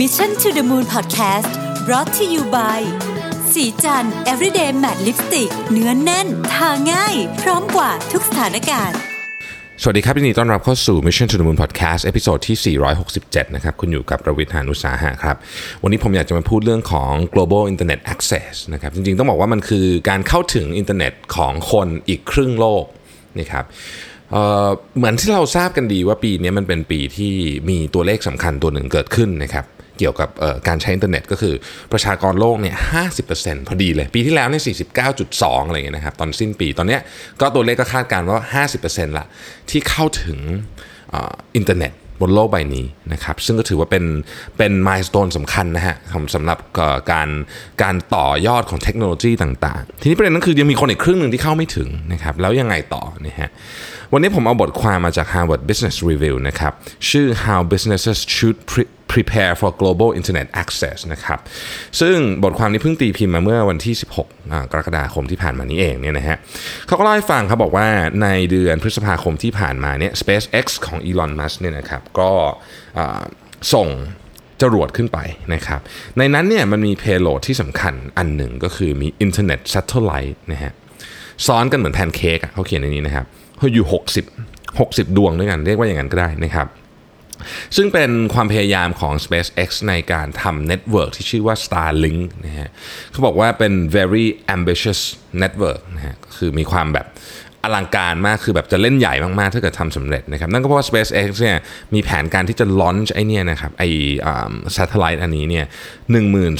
Mission to the Moon Podcast brought to you by ศรีจันทร์ everyday matte lipstick เนื้อแน่น ทาง่าย พร้อมกว่าทุกสถานการณ์สวัสดีครับยินดีต้อนรับเข้าสู่ Mission to the Moon Podcast episode ที่ 467 นะครับ คุณอยู่กับรวิศ หาญอุตสาหะครับ วันนี้ผมอยากจะมาพูดเรื่องของ global internet access นะครับ จริงๆ ต้องบอกว่ามันคือการเข้าถึงอินเทอร์เน็ตของคนอีกครึ่งโลกนะครับเหมือนที่เราทราบกันดีว่าปีนี้มันเป็นปีที่มีตัวเลขสำคัญตัวหนึ่งเกิดขึ้นนะครับ เกี่ยวกับการใช้อินเทอร์เน็ตก็คือประชากรโลกเนี่ย50%พอดีเลย ปีที่แล้วเนี่ย49.2อะไรเงี้ยนะครับตอนสิ้นปีตอนเนี้ยก็ตัวเลขก็คาดการณ์ว่า 50%ละที่เข้าถึงอ,อินเทอร์เน็ตบนโลกใบนี้นะครับซึ่งก็ถือว่าเป็นเป็น milestone สำคัญนะฮะสำหรับการการต่อยอดของเทคโนโลยีต่างๆ ทีนี้ประเด็นนั้นคือยังมีคนอีกครึ่งหนึ่งที่เข้าไม่ถึงนะครับแล้วยังไงต่อนะฮะ วันนี้ผมเอาบทความมาจาก Harvard Business Review นะครับ ชื่อ How Businesses Should prepare for Global Internet Access นะครับ ซึ่งบทความนี้เพิ่งตีพิมพ์มาเมื่อวันที่ 16 กรกฎาคมที่ผ่านมานี้เองเนี่ยนะฮะเขาก็เล่าให้ฟังเขาบอกว่าในเดือนพฤษภาคมที่ผ่านมาเนี่ย SpaceX ของ Elon Musk เนี่ยนะครับ ก็ส่งจรวดขึ้นไปนะครับ ในนั้นเนี่ยมันมี payload ที่สำคัญอันหนึ่งก็คือมี Internet Satellite นะฮะซ้อนกันเหมือนแพนเค้กอะเขาเขียนในนี้นะครับ อยู่ 60 60 ดวงด้วยกันเรียกว่าอย่างนั้นก็ได้นะครับ ซึ่งเป็นความพยายามของ SpaceX ในการทำ network ที่ชื่อว่า Starlink นะฮะเขาบอกว่าเป็น very ambitious network นะฮะคือมีความแบบอลังการมากคือแบบจะเล่นใหญ่มาก ๆ ถ้าเกิดทำสำเร็จนะครับ นั่นก็เพราะว่า SpaceX เนี่ยมีแผนการที่จะ launch ไอเนี่ยนะครับไออ่า satellite อันนี้เนี่ย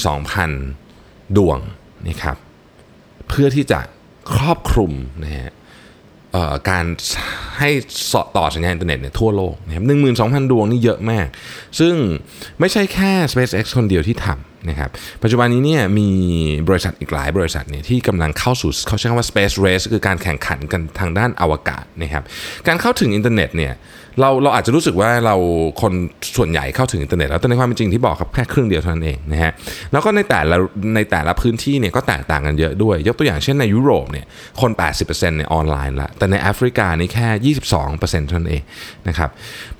12,000 ดวงนะครับเพื่อที่จะครอบคลุมนะฮะ การให้ส่งต่อสัญญาณอินเทอร์เน็ตเนี่ยทั่วโลกนะครับหนึ่งหมื่นสองพันดวงนี่เยอะมาก ซึ่งไม่ใช่แค่ SpaceX คนเดียวที่ทำนะครับ ปัจจุบันนี้เนี่ยมีบริษัทอีกหลายบริษัทเนี่ยที่กำลังเข้าสู่เขาใช้คำว่า space race คือการแข่งขันกันทางด้านอวกาศนะครับ การเข้าถึงอินเทอร์เน็ตเนี่ย เราเราอาจจะรู้สึกว่าเราคนส่วนใหญ่เข้าถึงอินเทอร์เน็ตแล้วแต่ในความเป็นจริงที่บอกครับแค่ครึ่งเดียวเท่านั้นเองนะฮะแล้วก็ในแต่ละในแต่ละพื้นที่เนี่ยก็แตกต่างกันเยอะด้วย ยกตัวอย่างเช่นในยุโรปเนี่ยคน 80%เนี่ยออนไลน์ละแต่ในแอฟริกานี่แค่ 22%เท่านั้นเองนะครับ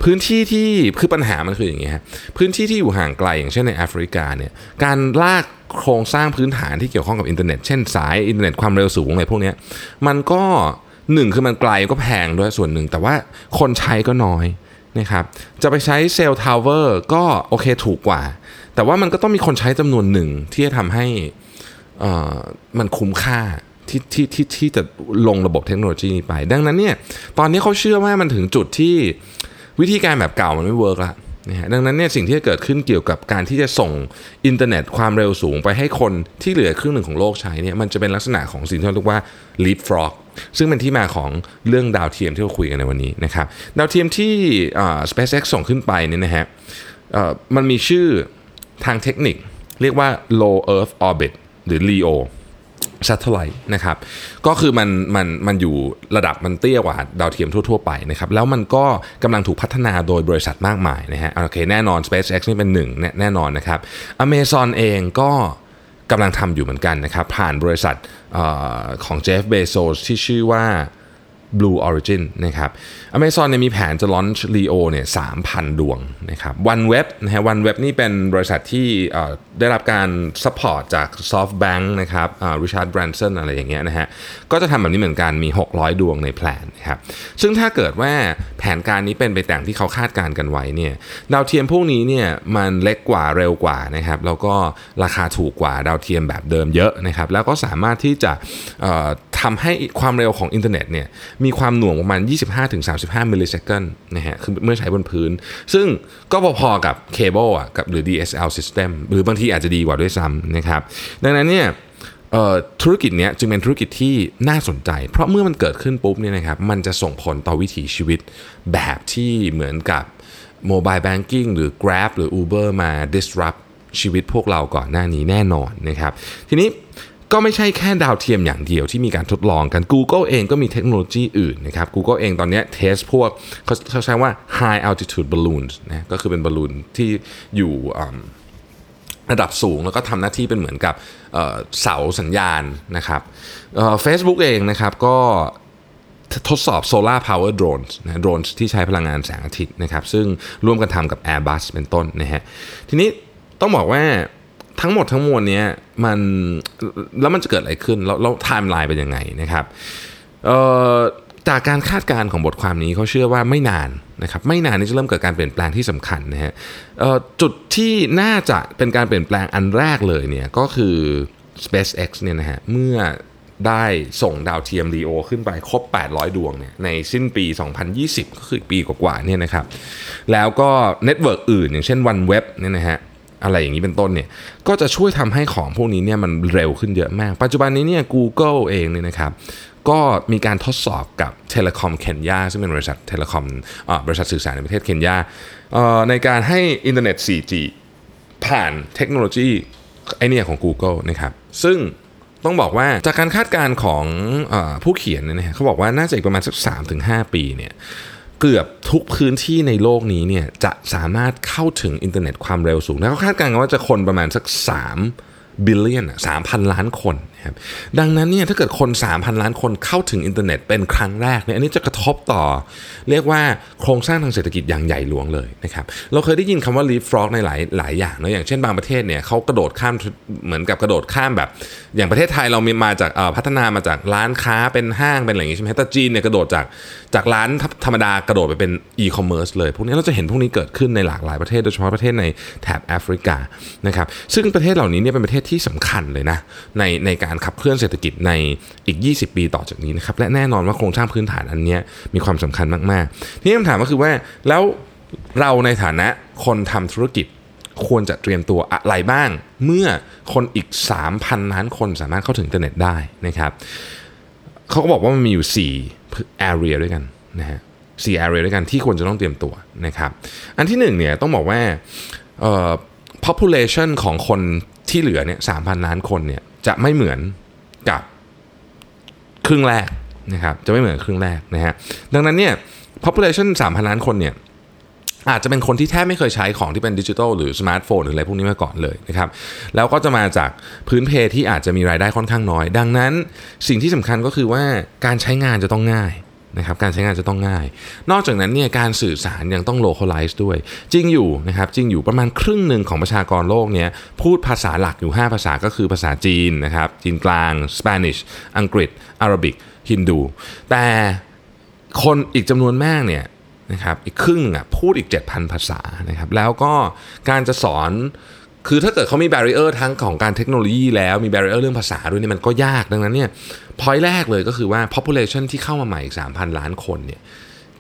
พื้นที่ที่คือปัญหามันคืออย่างนี้ฮะพื้นที่ที่อยู่ห่างไกลอย่างเช่นในแอฟริกาเนี่ยการลากโครงสร้างพื้นฐานที่เกี่ยวข้องกับอินเทอร์เน็ต เช่นสายอินเทอร์เน็ตความเร็วสูงอะไรพวกนี้มันก็ หนึ่งคือมันไกลก็แพงด้วยส่วนหนึ่ง แต่ว่าคนใช้ก็น้อยนะครับจะไปใช้ cell tower ก็โอเคถูกกว่า แต่ว่ามันก็ต้องมีคนใช้จำนวนหนึ่งที่จะทำให้มันคุ้มค่าที่ที่ที่ที่จะลงระบบเทคโนโลยีนี้ไป ดังนั้นเนี่ยตอนนี้เขาเชื่อว่ามันถึงจุดที่วิธีการแบบเก่ามันไม่ work ละ นะฮะดังนั้นเนี่ยสิ่งที่จะเกิดขึ้นเกี่ยวกับการที่จะส่งอินเทอร์เน็ตความเร็วสูงไปให้คนที่เหลือครึ่งหนึ่งของโลกใช้เนี่ยมันจะเป็นลักษณะของสิ่งที่เรียกว่า leapfrog ซึ่งเป็นที่มาของเรื่องดาวเทียมที่เราคุยกันในวันนี้นะครับดาวเทียมที่ SpaceX ส่งขึ้นไปเนี่ยนะฮะมันมีชื่อทางเทคนิคเรียกว่า low earth orbit หรือ LEO satellite นะครับก็คือมันมันมันอยู่ระดับมันเตี้ยกว่าดาวเทียมทั่ว ๆ ไปนะครับแล้วมันก็กำลังถูกพัฒนาโดยบริษัทมากมายนะฮะโอเคแน่นอน SpaceX นี่เป็นหนึ่งแน่แน่นอนนะครับ Amazon เองก็กำลังทำอยู่เหมือนกันนะครับผ่านบริษัทออของ Jeff Bezos ที่ชื่อว่า Blue Origin นะครับ Amazon เนี่ยมีแผนจะ launch Leo เนี่ย3,000 ดวงนะครับ OneWeb นะฮะ OneWeb นี่เป็นบริษัทที่ได้รับการ support จาก SoftBank นะครับอ่า Richard Branson อะไรอย่างเงี้ยนะฮะ ก็จะทำแบบนี้เหมือนกันมี 600 ดวงในแพลนนะครับ ซึ่งถ้าเกิดว่าแผนการนี้เป็นไปแต่งที่เขาคาดการกันไว้เนี่ย ดาวเทียมพวกนี้เนี่ยมันเล็กกว่าเร็วกว่านะครับ แล้วก็ราคาถูกกว่าดาวเทียมแบบเดิมเยอะนะครับ แล้วก็สามารถที่จะ ทำให้ความเร็วของอินเทอร์เน็ตเนี่ยมีความหน่วงประมาณ 25-35 millisecond นะฮะคือเมื่อใช้บนพื้น ซึ่งก็พอๆกับเคเบิลอะกับหรือ DSL system หรือบางทีอาจจะดีกว่าด้วยซ้ำนะครับดังนั้นเนี่ยธุรกิจเนี้ยจึงเป็นธุรกิจที่น่าสนใจ เพราะเมื่อมันเกิดขึ้นปุ๊บเนี่ยนะครับมันจะส่งผลต่อวิถีชีวิตแบบที่เหมือนกับโมบายแบงกิ้งหรือ Grab หรือ Uber มา disrupt ชีวิตพวกเราก่อนหน้านี้แน่นอนนะครับ ทีนี้ ก็ไม่ใช่แค่ดาวเทียมอย่างเดียวที่มีการทดลองกัน Google เองก็มีเทคโนโลยีอื่นนะครับ Google เองตอนนี้เทสพวกเขาใช้ว่า high altitude balloons นะก็คือเป็นบอลลูนที่อยู่ระดับสูงแล้วก็ทำหน้าที่เป็นเหมือนกับเอ่อเสาสัญญาณนะครับเฟซบุ๊กเองนะครับก็ทดสอบ Solar Power Drones นะโดรนที่ใช้พลังงานแสงอาทิตย์นะครับซึ่งร่วมกันทำกับ Airbus เป็นต้นนะฮะทีนี้ต้องบอกว่า ทั้งหมดทั้งมวลเนี้ยมันแล้วมันจะเกิดอะไรขึ้น แล้วไทม์ไลน์เป็นยังไงนะครับจากการคาดการณ์ของบทความนี้เขาเชื่อว่าไม่นานนะครับไม่นานนี้จะเริ่มเกิดการเปลี่ยนแปลงที่สำคัญนะฮะจุดที่น่าจะเป็นการเปลี่ยนแปลงอันแรกเลยเนี่ยก็คือ SpaceX เนี่ยนะฮะเมื่อได้ส่งดาวเทียม LEO ขึ้นไปครบ 800 ดวงเนี่ยในสิ้นปี 2020 ก็คือปีกว่าๆเนี่ยนะครับแล้วก็ network อื่นอย่างเช่น OneWeb เนี่ยนะฮะ อะไรอย่างนี้เป็นต้นเนี่ยก็จะช่วยทำให้ของพวกนี้เนี่ยมันเร็วขึ้นเยอะมาก ปัจจุบันนี้เนี่ย Google เองเนี่ยนะครับก็มีการทดสอบกับ Telecom Kenya ซึ่งเป็นบริษัท telecom บริษัทสื่อสารในประเทศเคนยาในการให้อินเทอร์เน็ต 4G ผ่านเทคโนโลยีไอเนี่ยของ Google นะครับซึ่งต้องบอกว่าจากการคาดการณ์ของอผู้เขียนเนี่ยนะฮะเขาบอกว่าน่าจะอีกประมาณสัก 3-5 ปีเนี่ย เกือบทุกพื้นที่ในโลกนี้เนี่ยจะสามารถเข้าถึงอินเทอร์เน็ตความเร็วสูงแล้วเขาคาดการณ์กันว่าจะคนประมาณสัก3 billion สามพันล้านคน ครับดังนั้นเนี่ยถ้าเกิดคน 3,000 ล้านคนเข้าถึงอินเทอร์เน็ตเป็นครั้งแรกเนี่ยอันนี้จะกระทบต่อ เรียกว่าโครงสร้างทางเศรษฐกิจอย่างใหญ่หลวงเลยนะครับเราเคยได้ยินคำว่า leapfrog ในหลายหลายอย่างนะอย่างเช่นบางประเทศเนี่ยเขากระโดดข้ามเหมือนกับกระโดดข้ามแบบ อย่างประเทศไทยเรามีมาจากพัฒนามาจากร้านค้าเป็นห้างเป็นอะไรอย่างงี้ใช่ไหมแต่จีนเนี่ยกระโดดจากจากร้านธรรมดากระโดดไปเป็นอีคอมเมิร์ซเลยพวกนี้เราจะเห็นพวกนี้เกิดขึ้นในหลากหลายประเทศโดยเฉพาะประเทศในแถบแอฟริกานะครับซึ่งประเทศเหล่านี้เนี่ยเป็นประเทศที่สำคัญเลยนะในในการขับเคลื่อนเศรษฐกิจในอีก 20 ปีต่อจากนี้นะครับและแน่นอนว่าโครงสร้างพื้นฐานอันนี้มีความสำคัญมากๆ ที่คำถามก็คือว่าแล้วเราในฐานะคนทำธุรกิจควรจะเตรียมตัวอะไรบ้าง เมื่อคนอีก 3,000 ล้านคนสามารถเข้าถึงอินเทอร์เน็ตได้นะครับเขาก็บอกว่ามันมีอยู่ 4 area ด้วยกันนะฮะสี่ area ด้วยกันที่ควรจะต้องเตรียมตัวนะครับ อันที่หนึ่งเนี่ยต้องบอกว่าเอ่อ population ของคนที่เหลือเนี่ย3,000ล้านคนเนี่ย จะไม่เหมือนกับครึ่งแรกนะครับจะไม่เหมือนครึ่งแรกนะฮะดังนั้นเนี่ย population 3,000 ล้านคนเนี่ยอาจจะเป็นคนที่แทบไม่เคยใช้ของที่เป็นดิจิทัลหรือสมาร์ทโฟนหรืออะไรพวกนี้มาก่อนเลยนะครับแล้วก็จะมาจากพื้นเพที่อาจจะมีรายได้ค่อนข้างน้อย ดังนั้นสิ่งที่สำคัญก็คือว่าการใช้งานจะต้องง่าย นะครับการใช้งานจะต้องง่าย นอกจากนั้นเนี่ยการสื่อสารยังต้อง localize ด้วย จริงอยู่นะครับจริงอยู่ประมาณครึ่งหนึ่งของประชากรโลกเนี่ยพูดภาษาหลักอยู่ 5 ภาษาก็คือภาษาจีนนะครับจีนกลาง Spanish อังกฤษอาหรับิกฮินดู แต่คนอีกจำนวนมากเนี่ยนะครับอีกครึ่งอะพูดอีก 7,000 ภาษานะครับแล้วก็การจะสอนคือถ้าเกิดเขามี b บร i เออร์ทั้งของการเทคโนโลยีแล้วมี b บร i เออร์เรื่องภาษาด้วยเนี่ยมันก็ยากดังนั้นเนี่ย พอยแรกเลยก็คือว่า population ที่เข้ามาใหม่อีก3,000 ล้านคนเนี่ย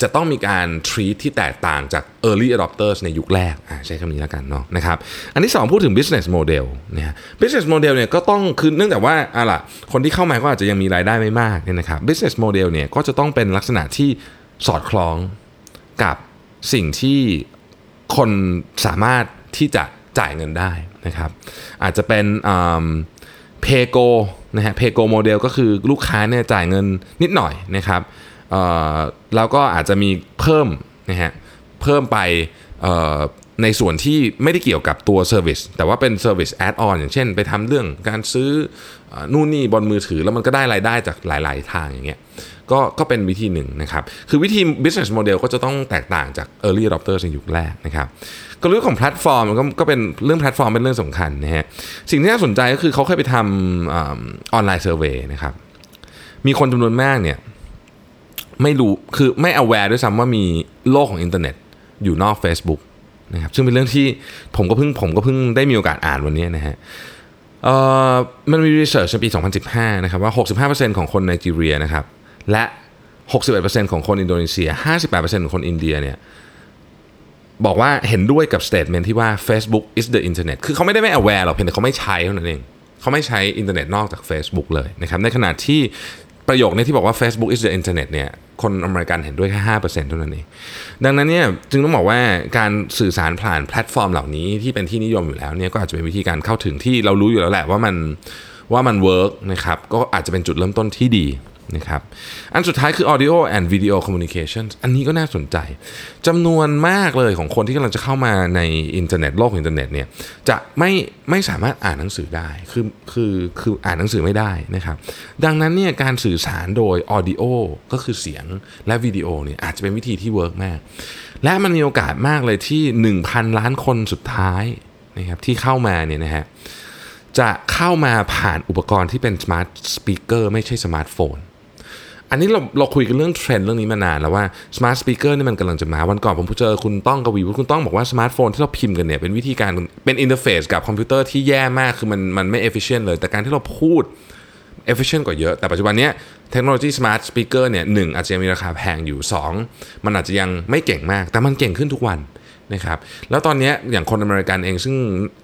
จะต้องมีการ treat ที่แตกต่างจาก early adopters ในยุคแรกใช้คำนี้แล้วกันเนาะนะครับอันที่ 2 พูดถึง business model เนี่ย business model เนี่ยก็ต้องคือเนื่องจากว่าอะล่ะคนที่เข้ามาก็อาจจะยังมีรายได้ไม่มากเนี่ยนะครับ business model เนี่ยก็จะต้องเป็นลักษณะที่สอดคล้องกับสิ่งที่คนสามารถที่จะจ่ายเงินได้นะครับอาจจะเป็น เพโกนะฮะเพโกโมเดลก็คือลูกค้าเนี่ยจ่ายเงินนิดหน่อยนะครับแล้วก็อาจจะมีเพิ่มนะฮะเพิ่มไป ในส่วนที่ไม่ได้เกี่ยวกับตัว service แต่ว่าเป็น service add-on อย่างเช่น ไปทำเรื่องการซื้อนู่นนี่บนมือถือแล้วมันก็ได้รายได้จากหลาย ๆ ทางอย่างเงี้ยก็ก็เป็นวิธีหนึ่งนะครับ คือวิธี business model ก็จะต้องแตกต่างจาก early adopter ในยุคแรกนะครับก็เรื่องของแพลตฟอร์มก็ก็เป็นเรื่องแพลตฟอร์มเป็นเรื่องสำคัญนะฮะสิ่งที่น่าสนใจก็คือเขาเคยไปทำ online survey นะครับมีคนจำนวนมากเนี่ยไม่รู้คือไม่ aware ด้วยซ้ำว่ามีโลกของอินเทอร์เน็ตอยู่นอก Facebook นะครับซึ่งเป็นเรื่องที่ผมก็เพิ่งผมก็เพิ่งได้มีโอกาสอ่านวันนี้นะฮะมันมี research ในปี 2015 นะครับว่า 65%ของคนไนจีเรียนะครับและ 61%ของคนอินโดนีเซีย 58%ของคนอินเดียเนี่ยบอกว่าเห็นด้วยกับ statement ที่ว่า Facebook is the internet คือเขาไม่ได้ไม่ aware หรอกเพียงแต่เขาไม่ใช้เท่านั้นเอง เขาไม่ใช้อินเทอร์เน็ตนอกจาก Facebook เลยนะครับในขณะที่ ประโยคนี้ที่บอกว่า Facebook is the internet เนี่ยคนอเมริกันเห็นด้วยแค่5%เท่านั้นเองดังนั้นเนี่ยจึงต้องบอกว่าการสื่อสารผ่านแพลตฟอร์มเหล่านี้ที่เป็นที่นิยมอยู่แล้วเนี่ยก็อาจจะเป็นวิธีการเข้าถึงที่เรารู้อยู่แล้วแหละว่ามันว่ามัน work นะครับก็อาจจะเป็นจุดเริ่มต้นที่ดี นะครับอันสุดท้ายคือ audio and video communication อันนี้ก็น่าสนใจจำนวนมากเลยของคนที่กำลังจะเข้ามาในอินเทอร์เน็ตโลกอินเทอร์เน็ตเนี่ยจะไม่ไม่สามารถอ่านหนังสือได้คือคือคืออ่านหนังสือไม่ได้นะครับดังนั้นเนี่ยการสื่อสารโดย audio ก็คือเสียงและวิดีโอเนี่ยอาจจะเป็นวิธีที่ work มาก และมันมีโอกาสมากเลยที่ 1,000 ล้านคนสุดท้ายนะครับที่เข้ามาเนี่ยนะฮะจะเข้ามาผ่านอุปกรณ์ที่เป็น smart speaker ไม่ใช่สมาร์ทโฟน อันนี้เราเราคุยกันเรื่องเทรนด์เรื่องนี้มานานแล้วว่าsmart speaker นี่มันกำลังจะมาวันก่อนผมเจอคุณต้องกวีวุฒิคุณต้องบอกว่าสมาร์ทโฟนที่เราพิมพ์กันเนี่ยเป็นวิธีการเป็น interface กับคอมพิวเตอร์ที่แย่มากคือมันมันไม่ efficient เลย แต่การที่เราพูด efficient กว่าเยอะ แต่ปัจจุบันเนี้ยเทคโนโลยี smart speaker เนี่ยหนึ่งอาจจะยังมีราคาแพงอยู่ 2 มันอาจจะยังไม่เก่งมาก แต่มันเก่งขึ้นทุกวัน นะครับแล้วตอนนี้อย่างคนอเมริกันเองซึ่ง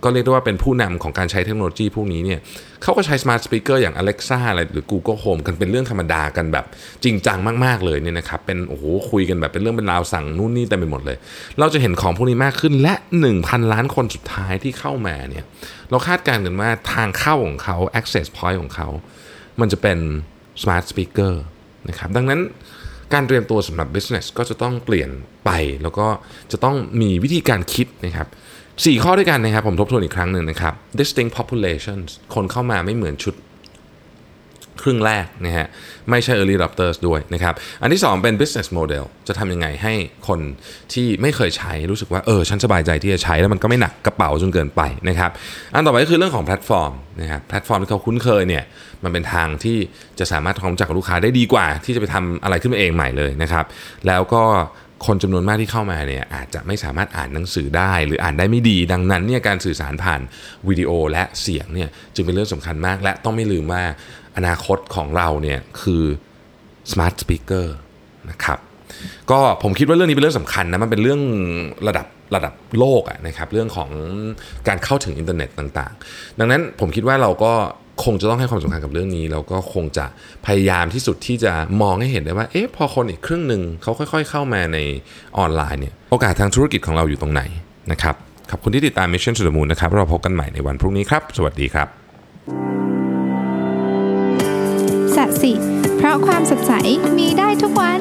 ก็เรียกได้ว่าเป็นผู้นำของการใช้เทคโนโลยีพวกนี้เนี่ยเขาก็ใช้ smart speaker อย่าง Alexa อะไรหรือ Google Home กันเป็นเรื่องธรรมดากันแบบจริงจังมาก ๆ เลยเนี่ยนะครับเป็นโอ้โหคุยกันแบบเป็นเรื่องเป็นราวสั่งนู่นนี่เต็มไปหมดเลย เราจะเห็นของพวกนี้มากขึ้นและ 1,000 ล้านคนสุดท้ายที่เข้ามาเนี่ยเราคาดการณ์กันว่าทางเข้าของเขา access point ของเขา มันจะเป็น smart speaker นะครับดังนั้น การเตรียมตัวสำหรับ business ก็จะต้องเปลี่ยนไปแล้วก็จะต้องมีวิธีการคิดนะครับสี่ข้อด้วยกันนะครับ ผมทบทวนอีกครั้งหนึ่งนะครับ distinct populations คนเข้ามาไม่เหมือนชุด ครึ่งแรกนะฮะไม่ใช่ early adopters ด้วยนะครับ อันที่ 2 เป็น business model จะทำยังไงให้คนที่ไม่เคยใช้รู้สึกว่าเออฉันสบายใจที่จะใช้แล้วมันก็ไม่หนักกระเป๋าจนเกินไปนะครับอันต่อไปก็คือเรื่องของแพลตฟอร์มนะครับแพลตฟอร์มที่เขาคุ้นเคยเนี่ยมันเป็นทางที่จะสามารถทำความรู้จักลูกค้าได้ดีกว่า ที่จะไปทำอะไรขึ้นมาเองใหม่เลยนะครับแล้วก็ คนจำนวนมากที่เข้ามาเนี่ยอาจจะไม่สามารถอ่านหนังสือได้ หรืออ่านได้ไม่ดี ดังนั้นเนี่ยการสื่อสารผ่านวิดีโอและเสียงเนี่ยจึงเป็นเรื่องสำคัญมาก และต้องไม่ลืมว่าอนาคตของเราเนี่ยคือ smart speaker นะครับก็ผมคิดว่าเรื่องนี้เป็นเรื่องสำคัญนะมันเป็นเรื่องระดับระดับโลกอะนะครับเรื่องของการเข้าถึงอินเทอร์เน็ตต่างๆ ดังนั้นผมคิดว่าเราก็ คงจะต้องให้ความสำคัญกับเรื่องนี้แล้วก็คงจะพยายามที่สุดที่จะมองให้เห็นได้ว่าเอ๊ะพอคนอีกครึ่งหนึ่งเขาค่อย ๆ เข้ามาในออนไลน์เนี่ยโอกาสทางธุรกิจของเราอยู่ตรงไหนนะครับขอบคุณที่ติดตาม Mission to the Moon นะครับเราพบกันใหม่ในวันพรุ่งนี้ครับ สวัสดีครับสัสิเพราะความสดใสมีได้ทุกวัน